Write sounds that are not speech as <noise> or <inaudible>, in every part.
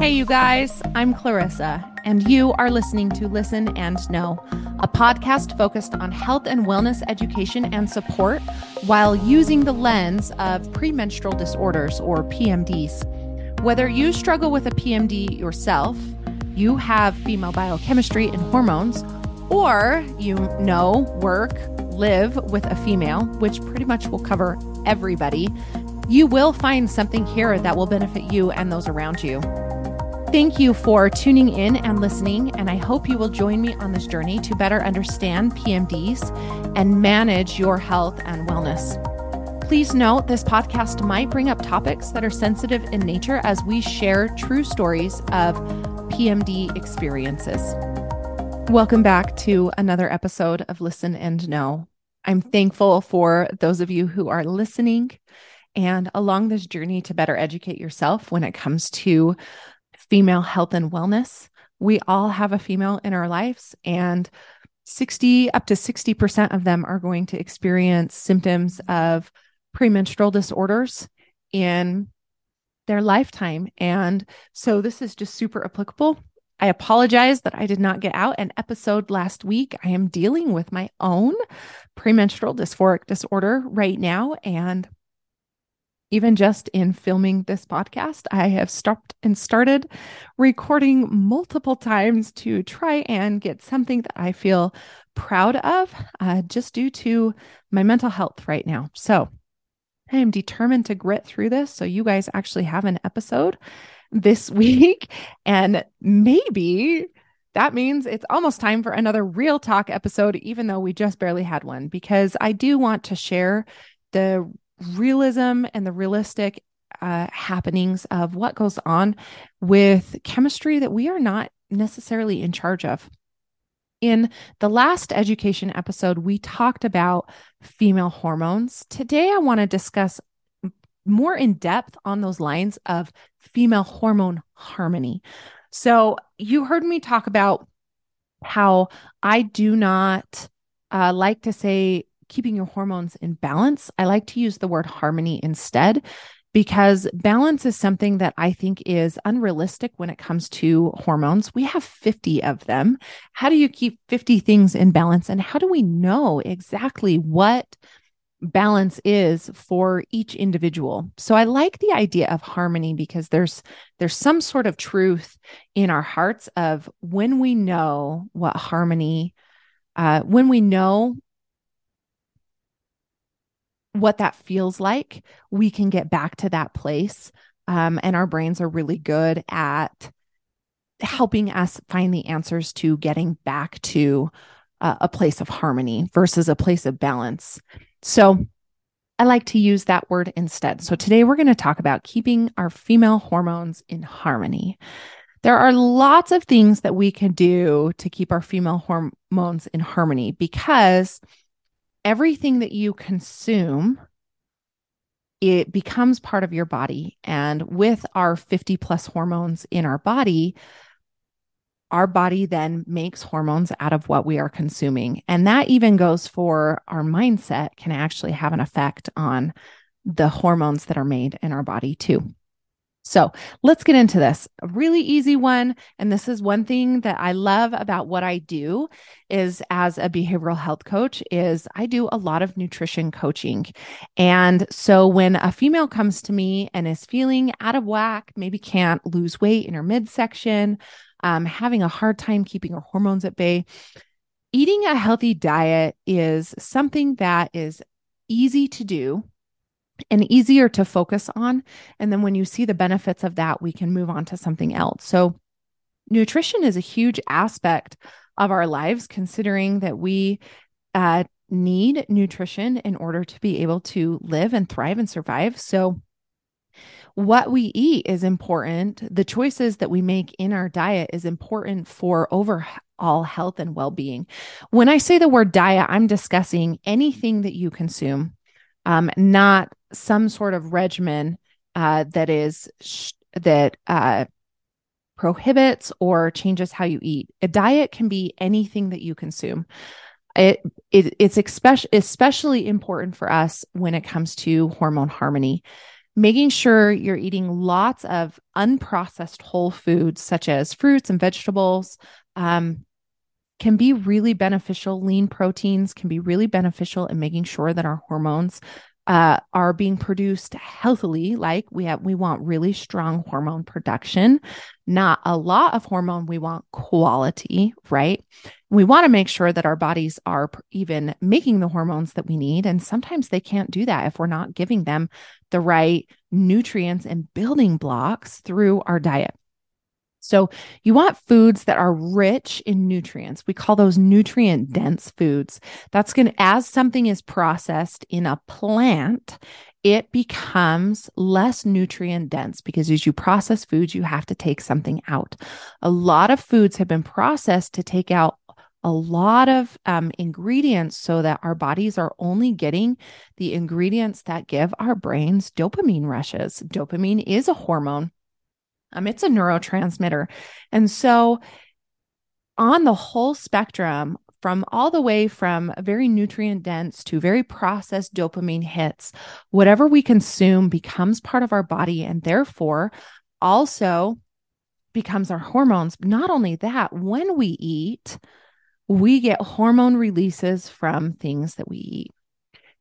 Hey, you guys, I'm Clarissa, and you are listening to Listen and Know, a podcast focused on health and wellness education and support while using the lens of premenstrual disorders or PMDs. Whether you struggle with a PMD yourself, you have female biochemistry and hormones, or you know, work, live with a female, which pretty much will cover everybody, you will find something here that will benefit you and those around you. Thank you for tuning in and listening, and I hope you will join me on this journey to better understand PMDs and manage your health and wellness. Please note this podcast might bring up topics that are sensitive in nature as we share true stories of PMD experiences. Welcome back to another episode of Listen and Know. I'm thankful for those of you who are listening and along this journey to better educate yourself when it comes to female health and wellness. We all have a female in our lives, and 60 up to 60% of them are going to experience symptoms of premenstrual disorders in their lifetime. And so this is just super applicable. I apologize that I did not get out an episode last week. I am dealing with my own premenstrual dysphoric disorder right now. And even just in filming this podcast, I have stopped and started recording multiple times to try and get something that I feel proud of, uh, just due to my mental health right now. So I am determined to grit through this. So you guys actually have an episode this <laughs> week. And maybe that means it's almost time for another real talk episode, even though we just barely had one, because I do want to share the realism and the realistic uh, happenings of what goes on with chemistry that we are not necessarily in charge of. In the last education episode, we talked about female hormones. Today, I want to discuss more in depth on those lines of female hormone harmony. So, you heard me talk about how I do not uh, like to say keeping your hormones in balance. I like to use the word harmony instead because balance is something that I think is unrealistic when it comes to hormones. We have 50 of them. How do you keep 50 things in balance? And how do we know exactly what balance is for each individual? So I like the idea of harmony because there's there's some sort of truth in our hearts of when we know what harmony uh, when we know what that feels like, we can get back to that place. Um, and our brains are really good at helping us find the answers to getting back to uh, a place of harmony versus a place of balance. So I like to use that word instead. So today we're going to talk about keeping our female hormones in harmony. There are lots of things that we can do to keep our female hormones in harmony because everything that you consume it becomes part of your body. And with our 50 plus hormones in our body our body then makes hormones out of what we are consuming. And that even goes for our mindset can actually have an effect on the hormones that are made in our body too so let's get into this. A really easy one. And this is one thing that I love about what I do is as a behavioral health coach is I do a lot of nutrition coaching. And so when a female comes to me and is feeling out of whack, maybe can't lose weight in her midsection, um, having a hard time keeping her hormones at bay, eating a healthy diet is something that is easy to do and easier to focus on. And then when you see the benefits of that, we can move on to something else. So, nutrition is a huge aspect of our lives, considering that we uh, need nutrition in order to be able to live and thrive and survive. So, what we eat is important. The choices that we make in our diet is important for overall health and well being. When I say the word diet, I'm discussing anything that you consume um, not some sort of regimen uh, that is sh- that uh, prohibits or changes how you eat. A diet can be anything that you consume. It, it it's especially especially important for us when it comes to hormone harmony, making sure you're eating lots of unprocessed whole foods, such as fruits and vegetables, um, can be really beneficial. Lean proteins can be really beneficial in making sure that our hormones uh, are being produced healthily. Like we have, we want really strong hormone production, not a lot of hormone. We want quality, right? We want to make sure that our bodies are even making the hormones that we need. And sometimes they can't do that if we're not giving them the right nutrients and building blocks through our diet. So, you want foods that are rich in nutrients. We call those nutrient dense foods. That's going to, as something is processed in a plant, it becomes less nutrient dense because as you process foods, you have to take something out. A lot of foods have been processed to take out a lot of um, ingredients so that our bodies are only getting the ingredients that give our brains dopamine rushes. Dopamine is a hormone um, it's a neurotransmitter. And so, on the whole spectrum, from all the way from very nutrient dense to very processed dopamine hits, whatever we consume becomes part of our body and therefore also becomes our hormones. Not only that, when we eat, we get hormone releases from things that we eat.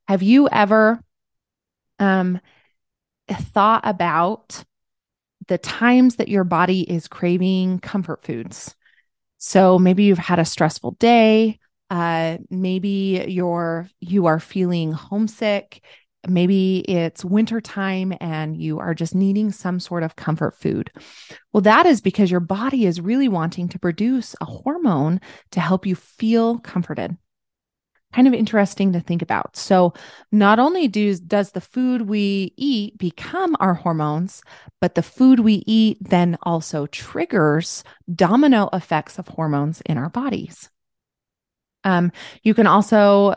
Have you ever um, thought about the times that your body is craving comfort foods. So maybe you've had a stressful day. Uh, maybe you're you are feeling homesick. Maybe it's winter time and you are just needing some sort of comfort food. Well, that is because your body is really wanting to produce a hormone to help you feel comforted kind of interesting to think about. So, not only do, does the food we eat become our hormones, but the food we eat then also triggers domino effects of hormones in our bodies. Um, you can also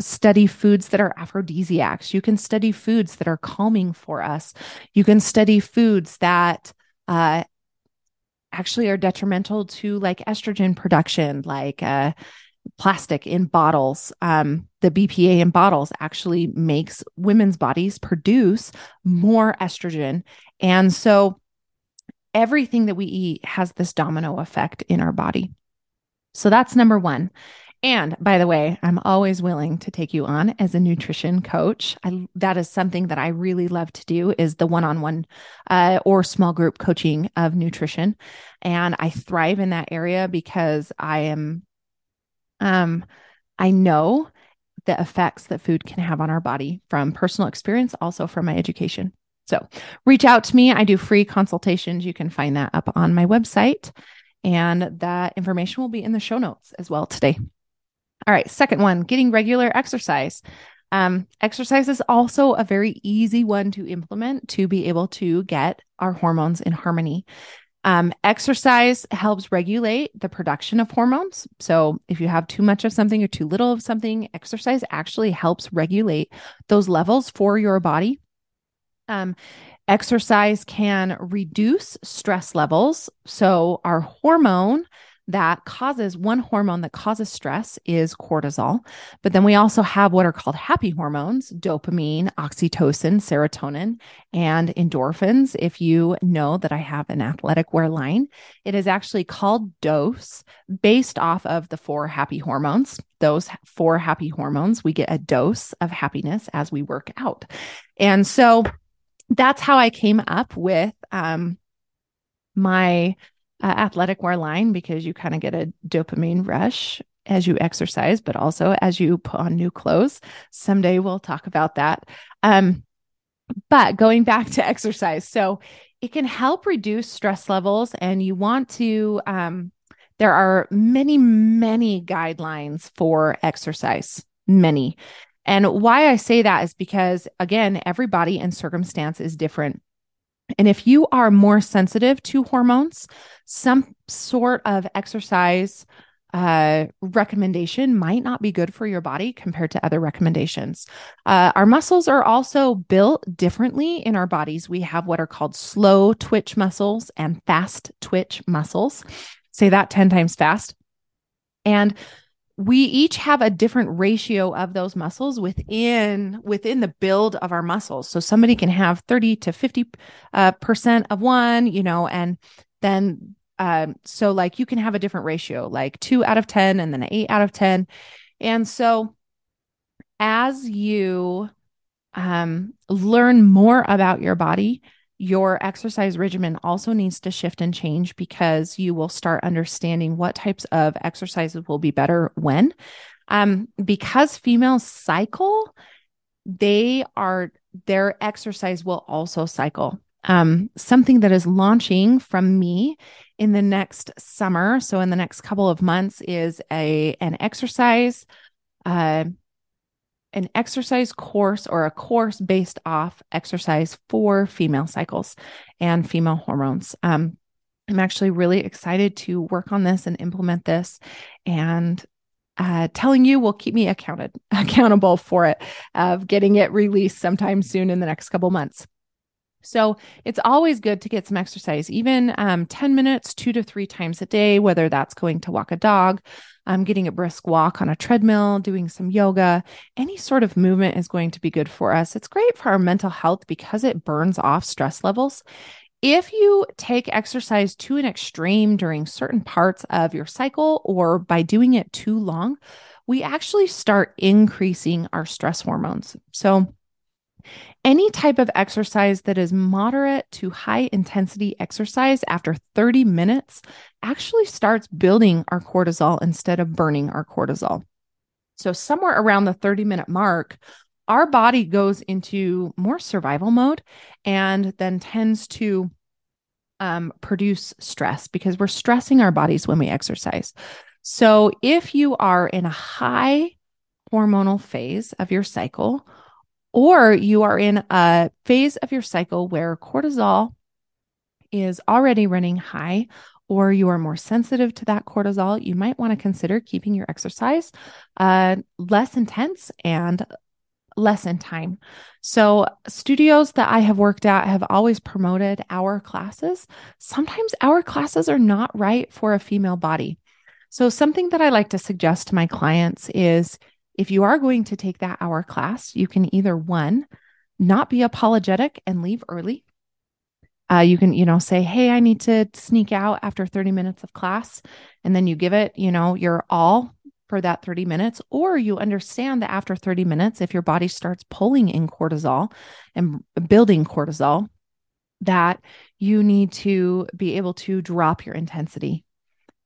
study foods that are aphrodisiacs. You can study foods that are calming for us. You can study foods that uh, actually are detrimental to like estrogen production, like uh, plastic in bottles. Um, the BPA in bottles actually makes women's bodies produce more estrogen. And so everything that we eat has this domino effect in our body. So that's number one. And by the way, I'm always willing to take you on as a nutrition coach. I, that is something that I really love to do is the one-on-one uh, or small group coaching of nutrition. And I thrive in that area because I am um, I know the effects that food can have on our body from personal experience, also from my education. So reach out to me. I do free consultations. You can find that up on my website. And that information will be in the show notes as well today. All right. Second one getting regular exercise. Um, exercise is also a very easy one to implement to be able to get our hormones in harmony. Um, exercise helps regulate the production of hormones. So, if you have too much of something or too little of something, exercise actually helps regulate those levels for your body. Um, exercise can reduce stress levels. So, our hormone that causes one hormone that causes stress is cortisol. But then we also have what are called happy hormones dopamine, oxytocin, serotonin, and endorphins. If you know that I have an athletic wear line, it is actually called dose based off of the four happy hormones. Those four happy hormones, we get a dose of happiness as we work out. And so that's how I came up with um, my uh, athletic wear line because you kind of get a dopamine rush as you exercise, but also as you put on new clothes. Someday we'll talk about that. Um, but going back to exercise, so it can help reduce stress levels, and you want to. Um, there are many, many guidelines for exercise, many. And why I say that is because, again, everybody and circumstance is different. And if you are more sensitive to hormones, some sort of exercise uh, recommendation might not be good for your body compared to other recommendations. Uh, our muscles are also built differently in our bodies. We have what are called slow twitch muscles and fast twitch muscles. Say that 10 times fast. And we each have a different ratio of those muscles within within the build of our muscles. So somebody can have 30 to 50 uh, percent of one you know and then um, so like you can have a different ratio like two out of 10 and then eight out of 10 and so as you um, learn more about your body your exercise regimen also needs to shift and change because you will start understanding what types of exercises will be better when. Um, because females cycle, they are their exercise will also cycle. Um, something that is launching from me in the next summer, so in the next couple of months, is a an exercise uh, an exercise course or a course based off exercise for female cycles and female hormones. Um, I'm actually really excited to work on this and implement this and uh, telling you will keep me accounted <laughs> accountable for it of getting it released sometime soon in the next couple months. So it's always good to get some exercise, even um, 10 minutes, two to three times a day, whether that's going to walk a dog, um, getting a brisk walk on a treadmill, doing some yoga, any sort of movement is going to be good for us. It's great for our mental health because it burns off stress levels. If you take exercise to an extreme during certain parts of your cycle or by doing it too long, we actually start increasing our stress hormones. So, any type of exercise that is moderate to high intensity exercise after 30 minutes actually starts building our cortisol instead of burning our cortisol. So, somewhere around the 30 minute mark, our body goes into more survival mode and then tends to um, produce stress because we're stressing our bodies when we exercise. So, if you are in a high hormonal phase of your cycle, or you are in a phase of your cycle where cortisol is already running high, or you are more sensitive to that cortisol, you might want to consider keeping your exercise uh, less intense and less in time. So, studios that I have worked at have always promoted hour classes. Sometimes hour classes are not right for a female body. So, something that I like to suggest to my clients is if you are going to take that hour class, you can either one, not be apologetic and leave early. Uh, you can, you know, say, Hey, I need to sneak out after 30 minutes of class. And then you give it, you know, your all for that 30 minutes. Or you understand that after 30 minutes, if your body starts pulling in cortisol and building cortisol, that you need to be able to drop your intensity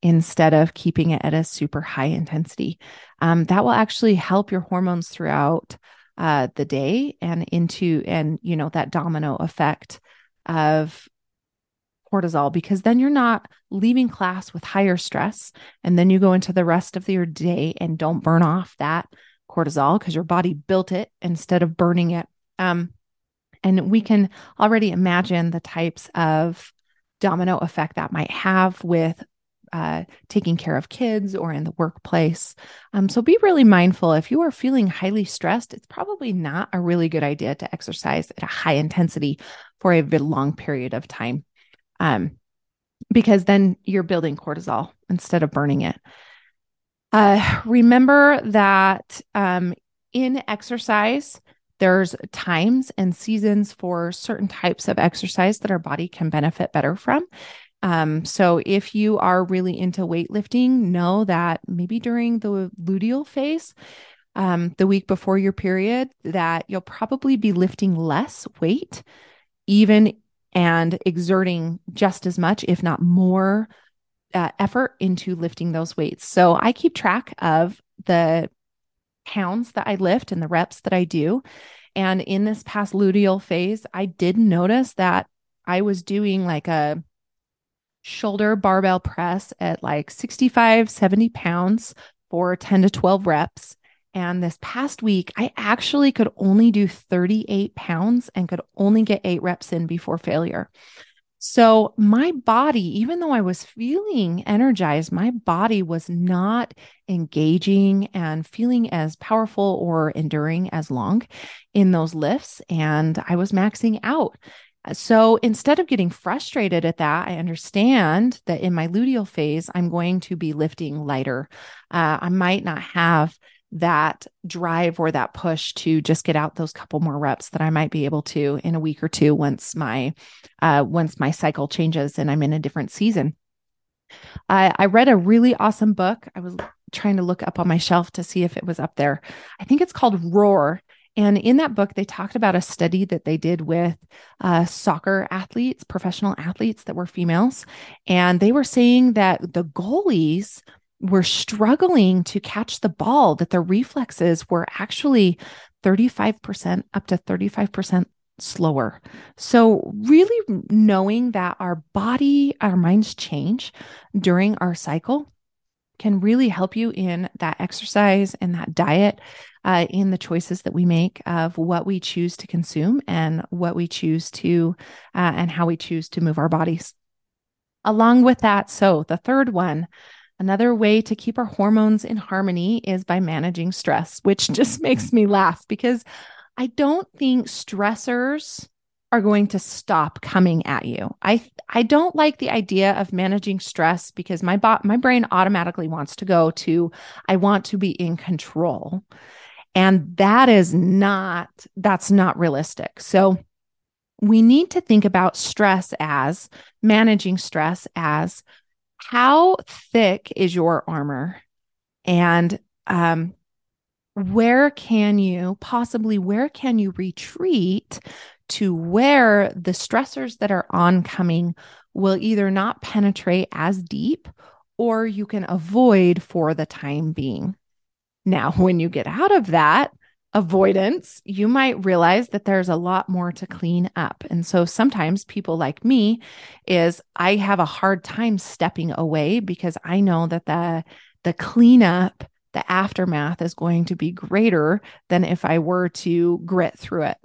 instead of keeping it at a super high intensity. Um, that will actually help your hormones throughout uh, the day and into, and, you know, that domino effect of cortisol because then you're not leaving class with higher stress. And then you go into the rest of your day and don't burn off that cortisol because your body built it instead of burning it. Um, and we can already imagine the types of domino effect that might have with uh, taking care of kids or in the workplace. Um, so be really mindful. If you are feeling highly stressed, it's probably not a really good idea to exercise at a high intensity for a long period of time, um, because then you're building cortisol instead of burning it. Uh, remember that um, in exercise, there's times and seasons for certain types of exercise that our body can benefit better from. Um, so if you are really into weightlifting, know that maybe during the luteal phase, um, the week before your period, that you'll probably be lifting less weight, even and exerting just as much, if not more, uh, effort into lifting those weights. So I keep track of the pounds that I lift and the reps that I do. And in this past luteal phase, I did notice that I was doing like a shoulder barbell press at like 65, 70 pounds for 10 to 12 reps. And this past week, I actually could only do 38 pounds and could only get eight reps in before failure. So, my body, even though I was feeling energized, my body was not engaging and feeling as powerful or enduring as long in those lifts. And I was maxing out. So instead of getting frustrated at that, I understand that in my luteal phase, I'm going to be lifting lighter. Uh, I might not have that drive or that push to just get out those couple more reps that I might be able to in a week or two once my uh, once my cycle changes and I'm in a different season. I, I read a really awesome book. I was trying to look up on my shelf to see if it was up there. I think it's called Roar. And in that book, they talked about a study that they did with uh, soccer athletes, professional athletes that were females. And they were saying that the goalies were struggling to catch the ball, that their reflexes were actually 35% up to 35% slower. So, really knowing that our body, our minds change during our cycle can really help you in that exercise and that diet, uh, in the choices that we make of what we choose to consume and what we choose to, uh, and how we choose to move our bodies. Along with that, so the third one, Another way to keep our hormones in harmony is by managing stress, which <laughs> just makes me laugh because I don't think stressors are going to stop coming at you. I I don't like the idea of managing stress because my bo- my brain automatically wants to go to I want to be in control. And that is not that's not realistic. So we need to think about stress as managing stress as how thick is your armor and um, where can you possibly where can you retreat to where the stressors that are oncoming will either not penetrate as deep or you can avoid for the time being now <laughs> when you get out of that avoidance, you might realize that there's a lot more to clean up. And so sometimes people like me is I have a hard time stepping away because I know that the the cleanup, the aftermath is going to be greater than if I were to grit through it.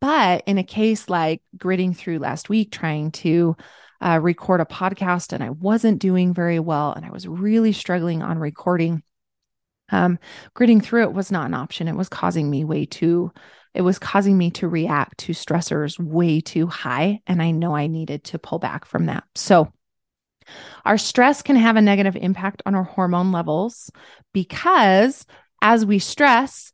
But in a case like gritting through last week, trying to uh, record a podcast, and I wasn't doing very well, and I was really struggling on recording um, gritting through it was not an option. It was causing me way too, it was causing me to react to stressors way too high. And I know I needed to pull back from that. So, our stress can have a negative impact on our hormone levels because as we stress,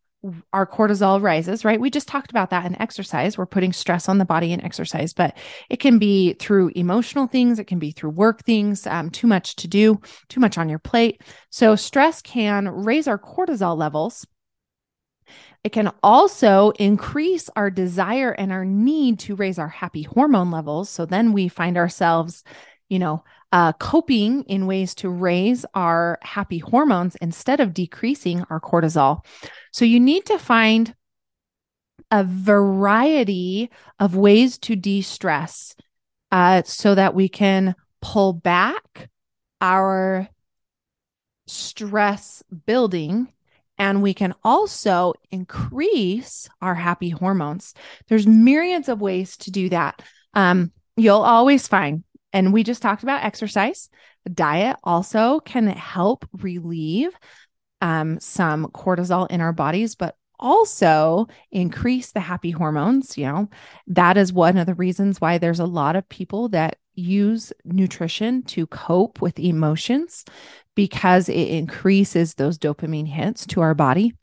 our cortisol rises, right? We just talked about that in exercise. We're putting stress on the body in exercise, but it can be through emotional things, it can be through work things, um, too much to do, too much on your plate. So, stress can raise our cortisol levels. It can also increase our desire and our need to raise our happy hormone levels. So then we find ourselves you know, uh, coping in ways to raise our happy hormones instead of decreasing our cortisol. So you need to find a variety of ways to de stress uh, so that we can pull back our stress building and we can also increase our happy hormones. There's myriads of ways to do that. Um, you'll always find and we just talked about exercise. Diet also can help relieve um, some cortisol in our bodies, but also increase the happy hormones. You know, that is one of the reasons why there's a lot of people that use nutrition to cope with emotions because it increases those dopamine hits to our body.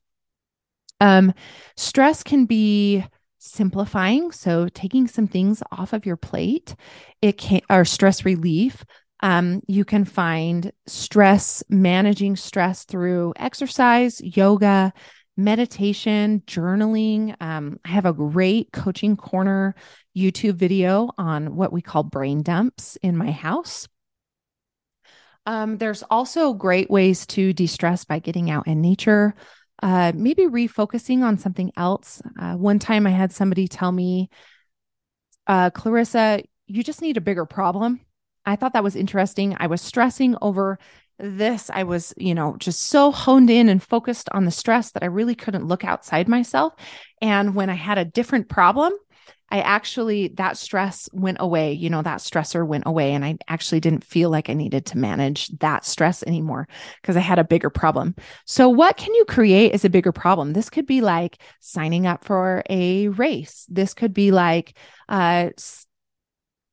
Um, stress can be simplifying. So taking some things off of your plate, it can or stress relief. Um, you can find stress managing stress through exercise, yoga, meditation, journaling. Um, I have a great coaching corner YouTube video on what we call brain dumps in my house. Um, there's also great ways to de stress by getting out in nature, uh, maybe refocusing on something else. Uh, one time I had somebody tell me, uh, Clarissa, you just need a bigger problem. I thought that was interesting. I was stressing over this. I was, you know, just so honed in and focused on the stress that I really couldn't look outside myself. And when I had a different problem, I actually, that stress went away. You know, that stressor went away. And I actually didn't feel like I needed to manage that stress anymore because I had a bigger problem. So, what can you create as a bigger problem? This could be like signing up for a race. This could be like, uh,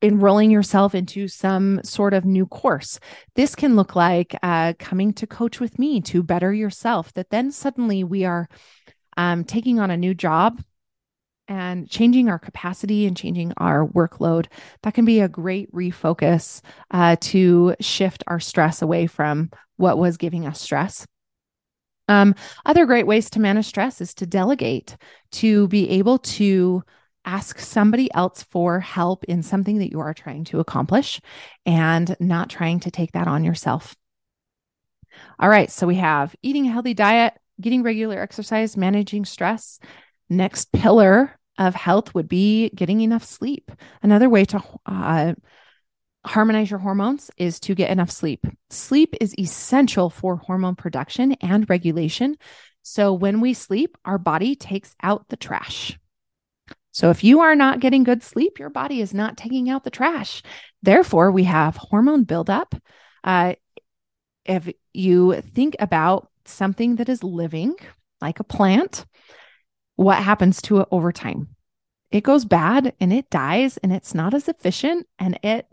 enrolling yourself into some sort of new course. This can look like uh, coming to coach with me to better yourself, that then suddenly we are um, taking on a new job and changing our capacity and changing our workload. That can be a great refocus uh, to shift our stress away from what was giving us stress. Um, other great ways to manage stress is to delegate, to be able to ask somebody else for help in something that you are trying to accomplish and not trying to take that on yourself. All right, so we have eating a healthy diet, getting regular exercise, managing stress. Next pillar of health would be getting enough sleep. Another way to uh, harmonize your hormones is to get enough sleep. Sleep is essential for hormone production and regulation. So when we sleep, our body takes out the trash. So if you are not getting good sleep, your body is not taking out the trash. Therefore, we have hormone buildup. Uh, if you think about something that is living, like a plant, what happens to it over time? It goes bad and it dies and it's not as efficient and it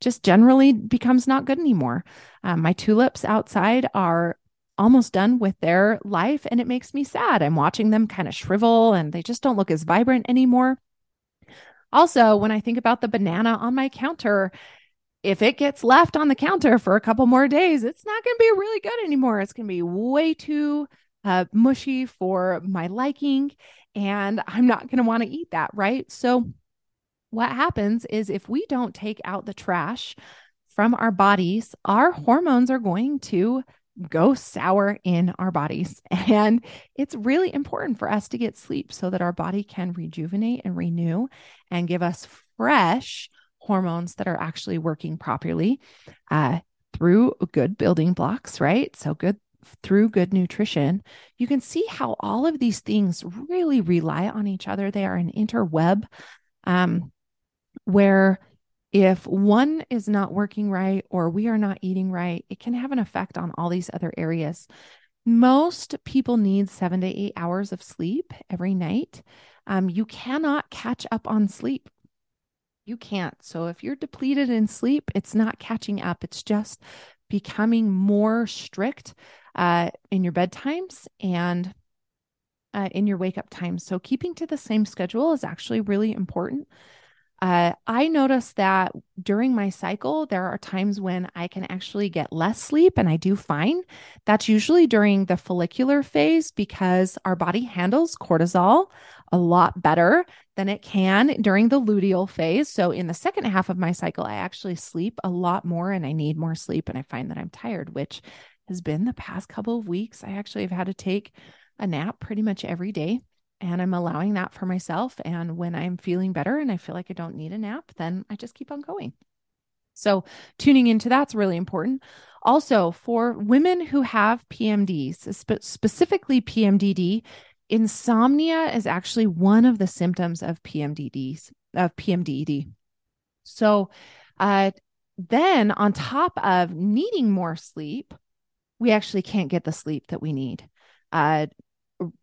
just generally becomes not good anymore. Um, my tulips outside are almost done with their life and it makes me sad. I'm watching them kind of shrivel and they just don't look as vibrant anymore. Also, when I think about the banana on my counter, if it gets left on the counter for a couple more days, it's not going to be really good anymore. It's going to be way too uh, mushy for my liking, and I'm not going to want to eat that, right? So, what happens is if we don't take out the trash from our bodies, our hormones are going to go sour in our bodies. <laughs> And it's really important for us to get sleep so that our body can rejuvenate and renew and give us fresh hormones that are actually working properly uh, through good building blocks, right? So, good through good nutrition. You can see how all of these things really rely on each other. They are an interweb um, where if one is not working right or we are not eating right, it can have an effect on all these other areas. Most people need seven to eight hours of sleep every night. Um, you cannot catch up on sleep. You can't. So if you're depleted in sleep, it's not catching up. It's just becoming more strict uh, in your bedtimes and uh, in your wake up times. So keeping to the same schedule is actually really important. Uh, I notice that during my cycle, there are times when I can actually get less sleep and I do fine. That's usually during the follicular phase because our body handles cortisol a lot better than it can during the luteal phase. So, in the second half of my cycle, I actually sleep a lot more and I need more sleep and I find that I'm tired, which has been the past couple of weeks. I actually have had to take a nap pretty much every day and I'm allowing that for myself. And when I'm feeling better and I feel like I don't need a nap, then I just keep on going. So, tuning into that's really important. Also, for women who have PMDs, spe- specifically PMDD, insomnia is actually one of the symptoms of PMDDs, of PMDD. So, uh, then on top of needing more sleep, we actually can't get the sleep that we need. Uh,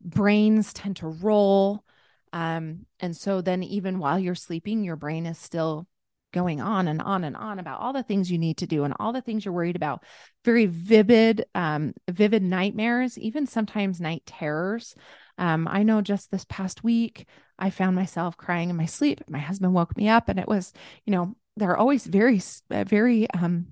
brains tend to roll. Um, and so then, even while you're sleeping, your brain is still going on and on and on about all the things you need to do and all the things you're worried about. Very vivid, um, vivid nightmares, even sometimes night terrors. Um, I know just this past week, I found myself crying in my sleep. My husband woke me up, and it was, you know, they're always very, very um,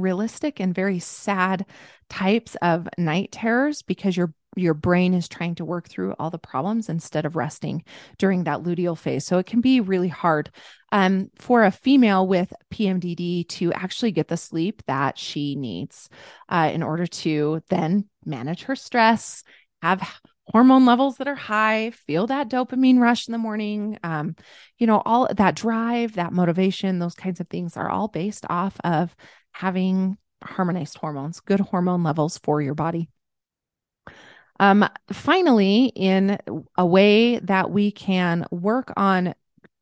realistic and very sad types of night terrors because your your brain is trying to work through all the problems instead of resting during that luteal phase. So it can be really hard um, for a female with PMDD to actually get the sleep that she needs uh, in order to then manage her stress, have hormone levels that are high, feel that dopamine rush in the morning. Um, you know, all that drive, that motivation, those kinds of things are all based off of having harmonized hormones, good hormone levels for your body. Um, finally, in a way that we can work on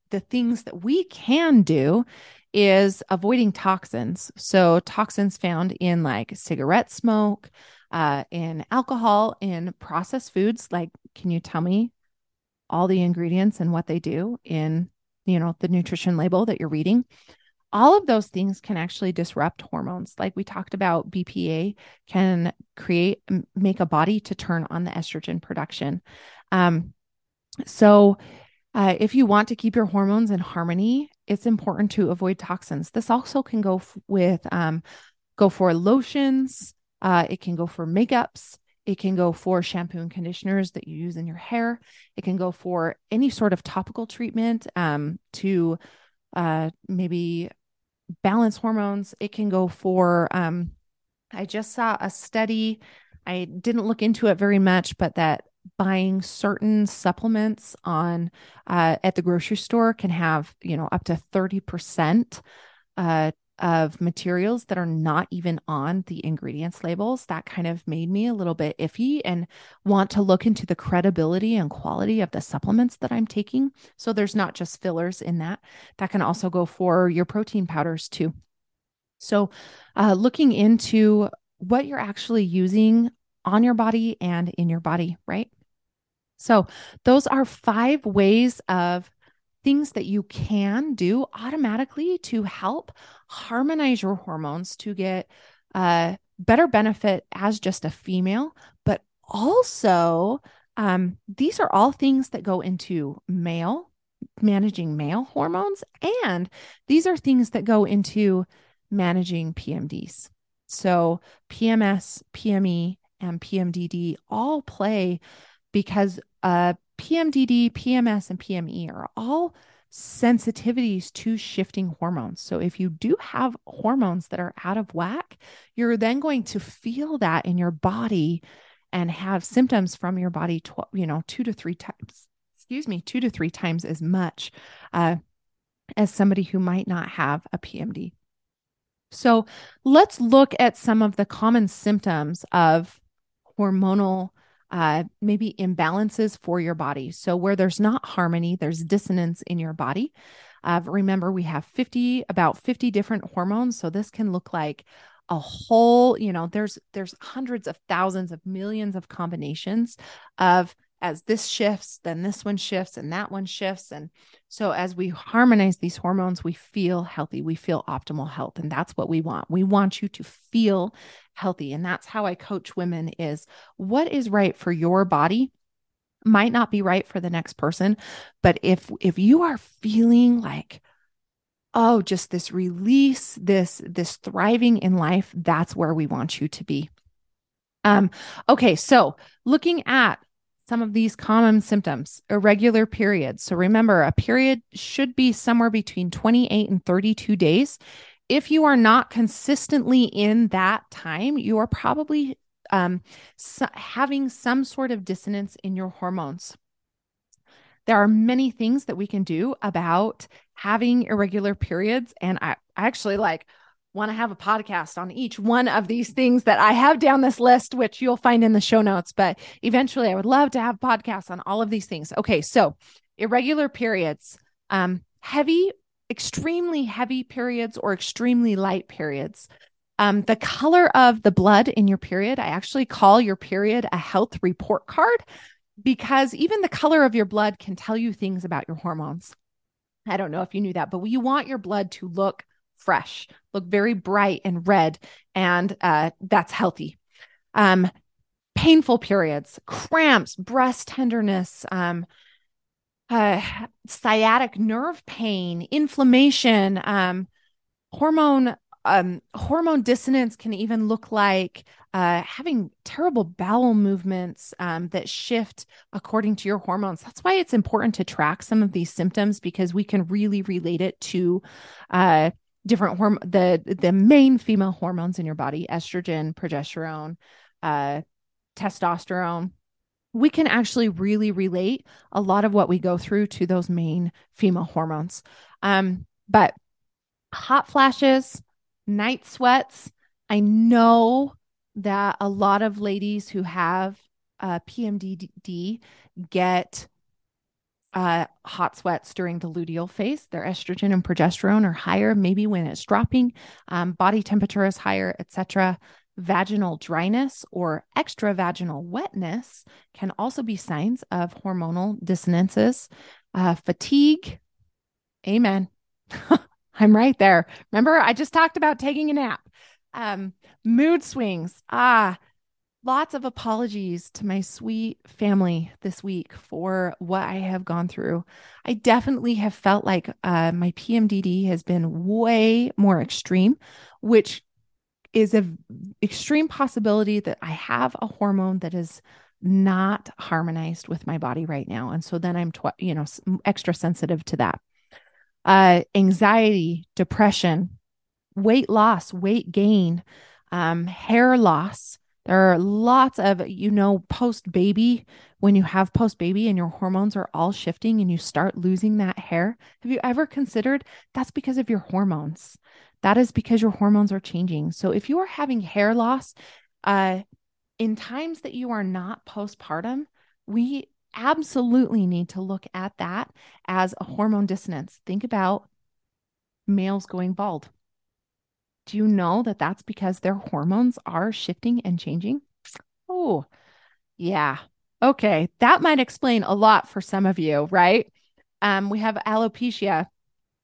the things that we can do is avoiding toxins. So, toxins found in like cigarette smoke, uh, in alcohol, in processed foods. Like, can you tell me all the ingredients and what they do in, you know, the nutrition label that you're reading? All of those things can actually disrupt hormones. Like we talked about, BPA can create, make a body to turn on the estrogen production. Um, so, uh, if you want to keep your hormones in harmony, it's important to avoid toxins. This also can go f- with um, go for lotions. Uh, it can go for makeups. It can go for shampoo and conditioners that you use in your hair. It can go for any sort of topical treatment um, to uh, maybe balance hormones. It can go for. Um, I just saw a study. I didn't look into it very much, but that buying certain supplements on uh, at the grocery store can have you know up to 30% uh, of materials that are not even on the ingredients labels that kind of made me a little bit iffy and want to look into the credibility and quality of the supplements that i'm taking so there's not just fillers in that that can also go for your protein powders too so uh, looking into what you're actually using on your body and in your body, right? So, those are five ways of things that you can do automatically to help harmonize your hormones to get better benefit as just a female, but also um, these are all things that go into male managing male hormones, and these are things that go into managing PMDs. So, PMS, PME, and PMDD all play because uh, PMDD, PMS, and PME are all sensitivities to shifting hormones. So if you do have hormones that are out of whack, you're then going to feel that in your body and have symptoms from your body, tw- you know, two to three times, excuse me, two to three times as much uh, as somebody who might not have a PMD. So let's look at some of the common symptoms of hormonal uh, maybe imbalances for your body. So, where there's not harmony, there's dissonance in your body. Uh, remember, we have 50, about 50 different hormones. So, this can look like a whole, you know, there's there's hundreds of thousands of millions of combinations of as this shifts, then this one shifts and that one shifts. And so as we harmonize these hormones, we feel healthy, we feel optimal health. And that's what we want. We want you to feel healthy. And that's how I coach women is what is right for your body might not be right for the next person. But if if you are feeling like, oh, just this release, this this thriving in life, that's where we want you to be. Um, okay, so looking at some of these common symptoms irregular periods. So remember, a period should be somewhere between 28 and 32 days. If you are not consistently in that time, you are probably um, having some sort of dissonance in your hormones. There are many things that we can do about having irregular periods. And I, I actually like want to have a podcast on each one of these things that I have down this list, which you'll find in the show notes. But eventually, I would love to have podcasts on all of these things. Okay, so irregular periods, um, heavy, extremely heavy periods, or extremely light periods. Um, the color of the blood in your period, I actually call your period a health report card because even the color of your blood can tell you things about your hormones. I don't know if you knew that, but you want your blood to look fresh, look very bright and red, and uh, that's healthy. Um, painful periods, cramps, breast tenderness, um, uh, sciatic nerve pain, inflammation, um, hormone um, hormone dissonance can even look like uh, having terrible bowel movements um, that shift according to your hormones. That's why it's important to track some of these symptoms because we can really relate it to uh, different horm the the main female hormones in your body estrogen progesterone uh testosterone we can actually really relate a lot of what we go through to those main female hormones. Um but hot flashes night sweats i know that a lot of ladies who have uh, pmdd get uh, hot sweats during the luteal phase. Their estrogen and progesterone are higher, maybe when it's dropping. Um, body temperature is higher, etc. Vaginal dryness or extravaginal wetness can also be signs of hormonal dissonances. Uh, fatigue, amen. <laughs> I'm right there. Remember, I just talked about taking a nap. Um, mood swings, ah, lots of apologies to my sweet family this week for what I have gone through. I definitely have felt like uh, my PMDD has been way more extreme, which is an extreme possibility that I have a hormone that is not harmonized with my body right now, and so then I'm tw- you know extra sensitive to that. Uh, anxiety, depression, weight loss, weight gain, um, hair loss there are lots of, you know, post baby, when you have post baby and your hormones are all shifting and you start losing that hair. Have you ever considered that's because of your hormones? That is because your hormones are changing. So if you are having hair loss, uh, in times that you are not postpartum, we absolutely need to look at that as a hormone dissonance. Think about males going bald. Do you know that that's because their hormones are shifting and changing? Oh, yeah. Okay. That might explain a lot for some of you, right? Um, we have alopecia,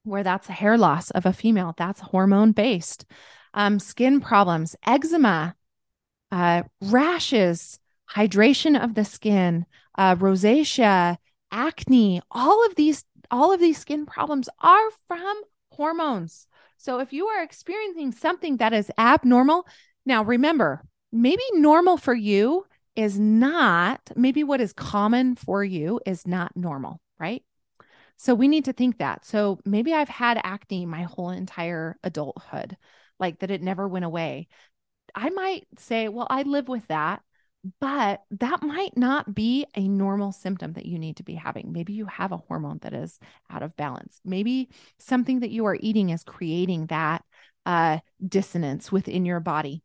where that's a hair loss of a female, that's hormone based. Um, skin problems, eczema, uh, rashes, hydration of the skin, uh, rosacea, acne, all of these, all of these skin problems are from hormones. So if you are experiencing something that is abnormal, now remember, maybe normal for you is not, maybe what is common for you is not normal, right? So we need to think that. So maybe I've had acne my whole entire adulthood, like that it never went away. I might say, well, I live with that but that might not be a normal symptom that you need to be having. Maybe you have a hormone that is out of balance. Maybe something that you are eating is creating that uh, dissonance within your body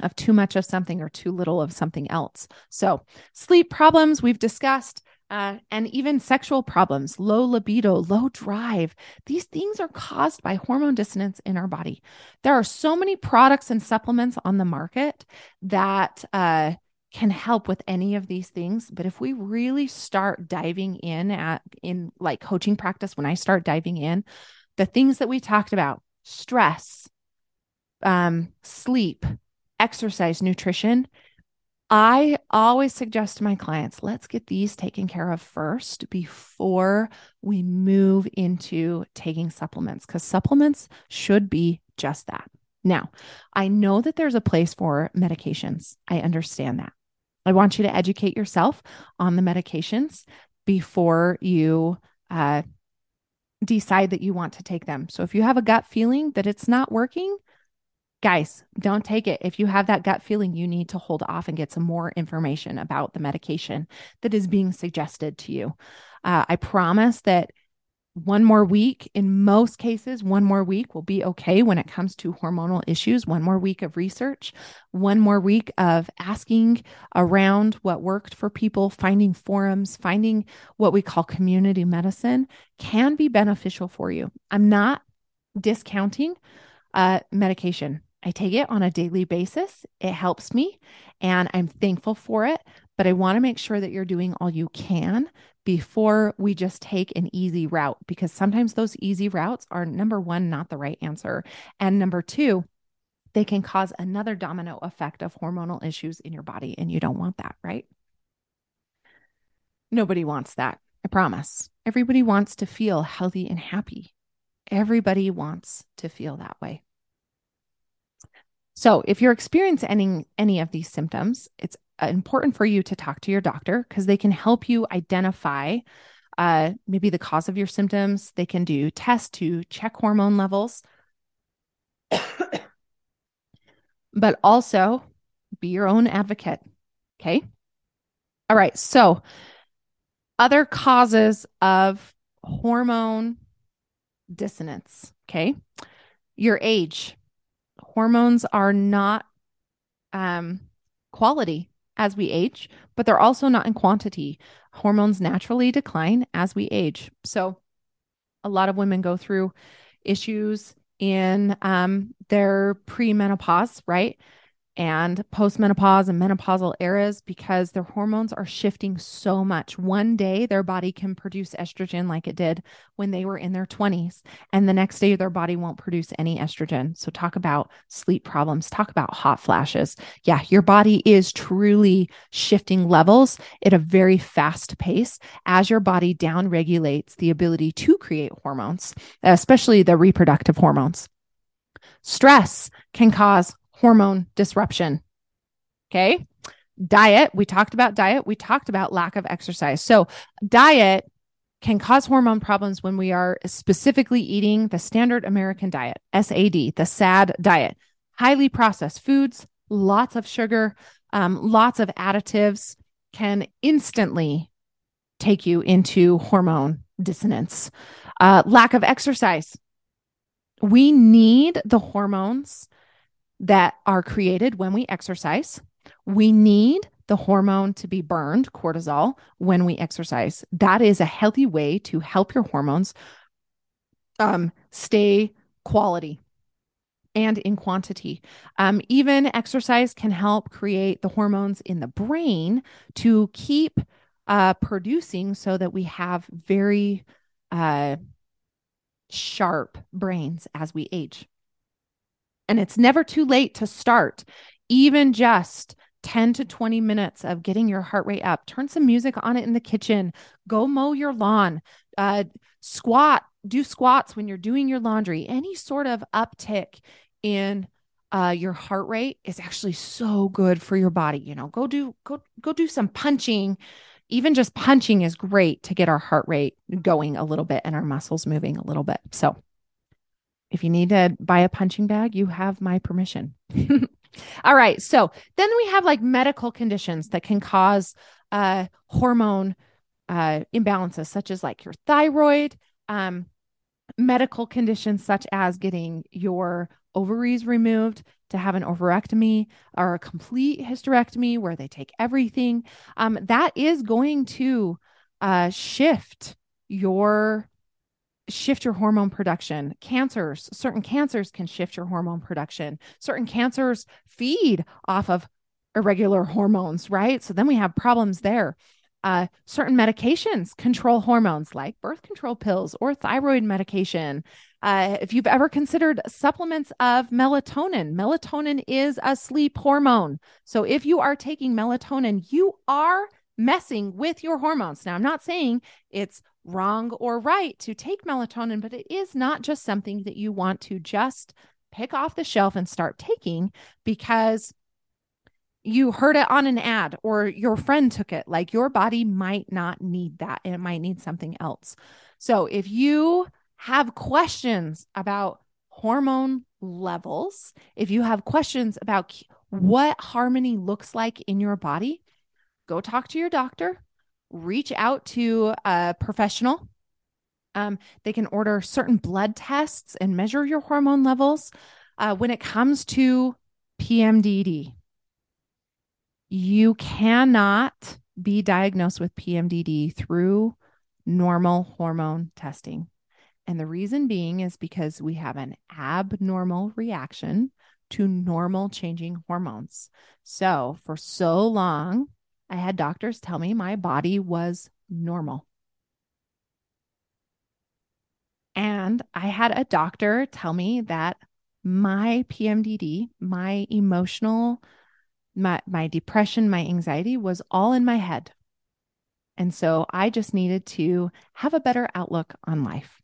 of too much of something or too little of something else. So, sleep problems we've discussed. Uh, and even sexual problems, low libido, low drive. These things are caused by hormone dissonance in our body. There are so many products and supplements on the market that uh, can help with any of these things but if we really start diving in at in like coaching practice when i start diving in the things that we talked about stress um sleep exercise nutrition i always suggest to my clients let's get these taken care of first before we move into taking supplements cuz supplements should be just that now, I know that there's a place for medications. I understand that. I want you to educate yourself on the medications before you uh, decide that you want to take them. So if you have a gut feeling that it's not working, guys, don't take it. If you have that gut feeling, you need to hold off and get some more information about the medication that is being suggested to you. Uh, I promise that one more week, in most cases, one more week will be okay when it comes to hormonal issues. One more week of research, one more week of asking around what worked for people, finding forums, finding what we call community medicine can be beneficial for you. I'm not discounting uh, medication. I take it on a daily basis. It helps me and I'm thankful for it. But I want to make sure that you're doing all you can before we just take an easy route because sometimes those easy routes are number one, not the right answer. And number two, they can cause another domino effect of hormonal issues in your body. And you don't want that, right? Nobody wants that. I promise. Everybody wants to feel healthy and happy. Everybody wants to feel that way. So, if you're experiencing any, any of these symptoms, it's important for you to talk to your doctor because they can help you identify uh, maybe the cause of your symptoms. They can do tests to check hormone levels, but also be your own advocate. Okay. All right. So, other causes of hormone dissonance. Okay. Your age. Hormones are not um, quality as we age, but they're also not in quantity. Hormones naturally decline as we age. So, a lot of women go through issues in um, their premenopause, right? And postmenopause and menopausal eras because their hormones are shifting so much. One day, their body can produce estrogen like it did when they were in their 20s, and the next day, their body won't produce any estrogen. So, talk about sleep problems, talk about hot flashes. Yeah, your body is truly shifting levels at a very fast pace as your body down regulates the ability to create hormones, especially the reproductive hormones. Stress can cause hormone disruption. Okay. Diet, we talked about diet, we talked about lack of exercise. So, diet can cause hormone problems when we are specifically eating the standard American diet, SAD, the SAD diet, highly processed foods, lots of sugar, um, lots of additives can instantly take you into hormone dissonance. Uh, lack of exercise. We need the hormones that are created when we exercise. We need the hormone to be burned, cortisol, when we exercise. That is a healthy way to help your hormones um, stay quality and in quantity. Um, even exercise can help create the hormones in the brain to keep uh, producing so that we have very uh, sharp brains as we age. And it's never too late to start, even just 10 to 20 minutes of getting your heart rate up. Turn some music on it in the kitchen. Go mow your lawn. Uh, squat, do squats when you're doing your laundry. Any sort of uptick in uh, your heart rate is actually so good for your body. You know, go do go go do some punching. Even just punching is great to get our heart rate going a little bit and our muscles moving a little bit. So if you need to buy a punching bag, you have my permission. <laughs> All right. So then we have like medical conditions that can cause uh, hormone uh, imbalances, such as like your thyroid, um, medical conditions such as getting your ovaries removed to have an ovarectomy or a complete hysterectomy where they take everything. Um, that is going to uh, shift your shift your hormone production. Cancers, certain cancers can shift your hormone production. Certain cancers feed off of irregular hormones, right? So then we have problems there. Uh, certain medications control hormones like birth control pills or thyroid medication. Uh, if you've ever considered supplements of melatonin, melatonin is a sleep hormone. So if you are taking melatonin, you are messing with your hormones. Now, I'm not saying it's wrong or right to take melatonin, but it is not just something that you want to just pick off the shelf and start taking because you heard it on an ad or your friend took it. Like your body might not need that and it might need something else. So if you have questions about hormone levels, if you have questions about what harmony looks like in your body, go talk to your doctor reach out to a professional. Um, they can order certain blood tests and measure your hormone levels. Uh, when it comes to PMDD, you cannot be diagnosed with PMDD through normal hormone testing. And the reason being is because we have an abnormal reaction to normal changing hormones. So, for so long, I had doctors tell me my body was normal. And I had a doctor tell me that my PMDD, my emotional, my, my depression, my anxiety was all in my head. And so I just needed to have a better outlook on life.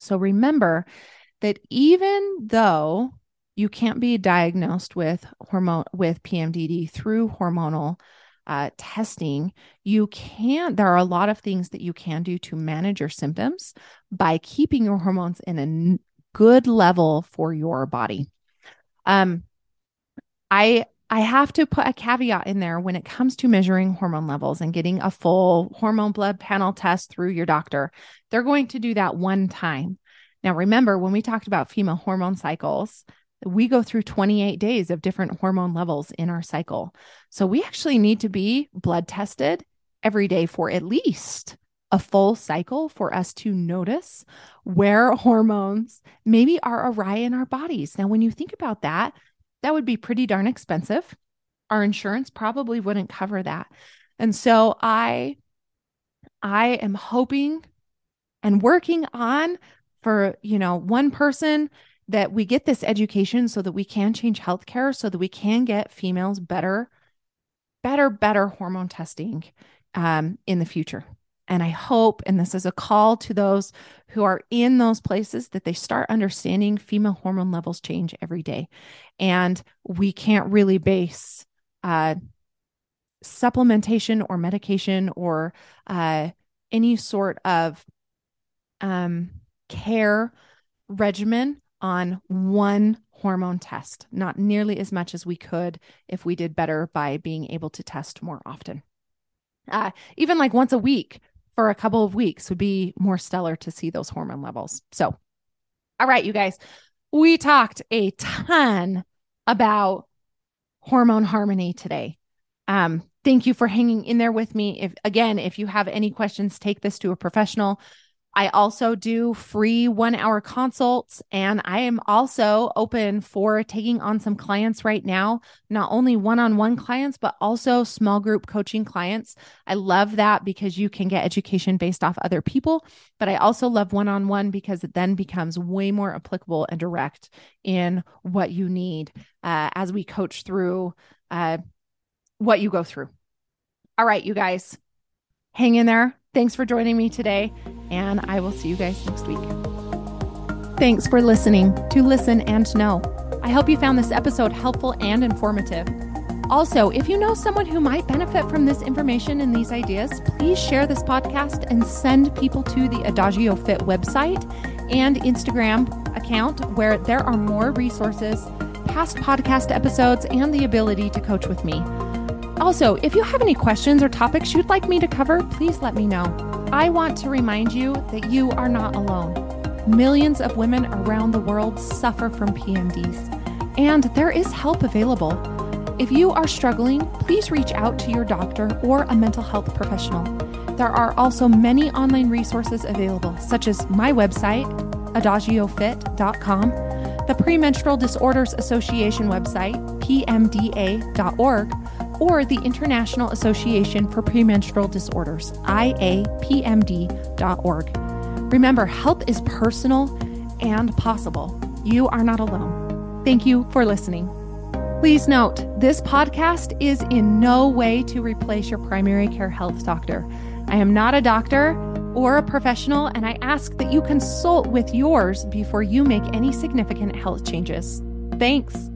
So remember that even though you can't be diagnosed with hormone with PMDD through hormonal uh, testing. You can. There are a lot of things that you can do to manage your symptoms by keeping your hormones in a n- good level for your body. Um, I I have to put a caveat in there when it comes to measuring hormone levels and getting a full hormone blood panel test through your doctor. They're going to do that one time. Now, remember when we talked about female hormone cycles, we go through 28 days of different hormone levels in our cycle. So we actually need to be blood tested every day for at least a full cycle for us to notice where <laughs> hormones maybe are awry in our bodies. Now, when you think about that, that would be pretty darn expensive. Our insurance probably wouldn't cover that. And so I I am hoping and working on for, you know, one person that we get this education so that we can change healthcare so that we can get females better better better hormone testing um, in the future and I hope, and this is a call to those who are in those places, that they start understanding female hormone levels change every day. And we can't really base uh, supplementation or medication or uh, any sort of um, care regimen on one hormone test, not nearly as much as we could if we did better by being able to test more often. Uh, even like once a week for a couple of weeks would be more stellar to see those hormone levels. So, all right, you guys, we talked a ton about hormone harmony today. Um, thank you for hanging in there with me. If again, if you have any questions, take this to a professional. I also do free one hour consults, and I am also open for taking on some clients right now, not only one on one clients, but also small group coaching clients. I love that because you can get education based off other people, but I also love one on one because it then becomes way more applicable and direct in what you need uh, as we coach through uh, what you go through. All right, you guys, hang in there. Thanks for joining me today, and I will see you guys next week. Thanks for listening to Listen and Know. I hope you found this episode helpful and informative. Also, if you know someone who might benefit from this information and these ideas, please share this podcast and send people to the Adagio Fit website and Instagram account where there are more resources, past podcast episodes, and the ability to coach with me. Also, if you have any questions or topics you'd like me to cover, please let me know. I want to remind you that you are not alone. Millions of women around the world suffer from PMDs, and there is help available. If you are struggling, please reach out to your doctor or a mental health professional. There are also many online resources available, such as my website, adagiofit.com, the Premenstrual Disorders Association website, pmda.org, or the International Association for Premenstrual Disorders, IAPMD.org. Remember, help is personal and possible. You are not alone. Thank you for listening. Please note, this podcast is in no way to replace your primary care health doctor. I am not a doctor or a professional, and I ask that you consult with yours before you make any significant health changes. Thanks.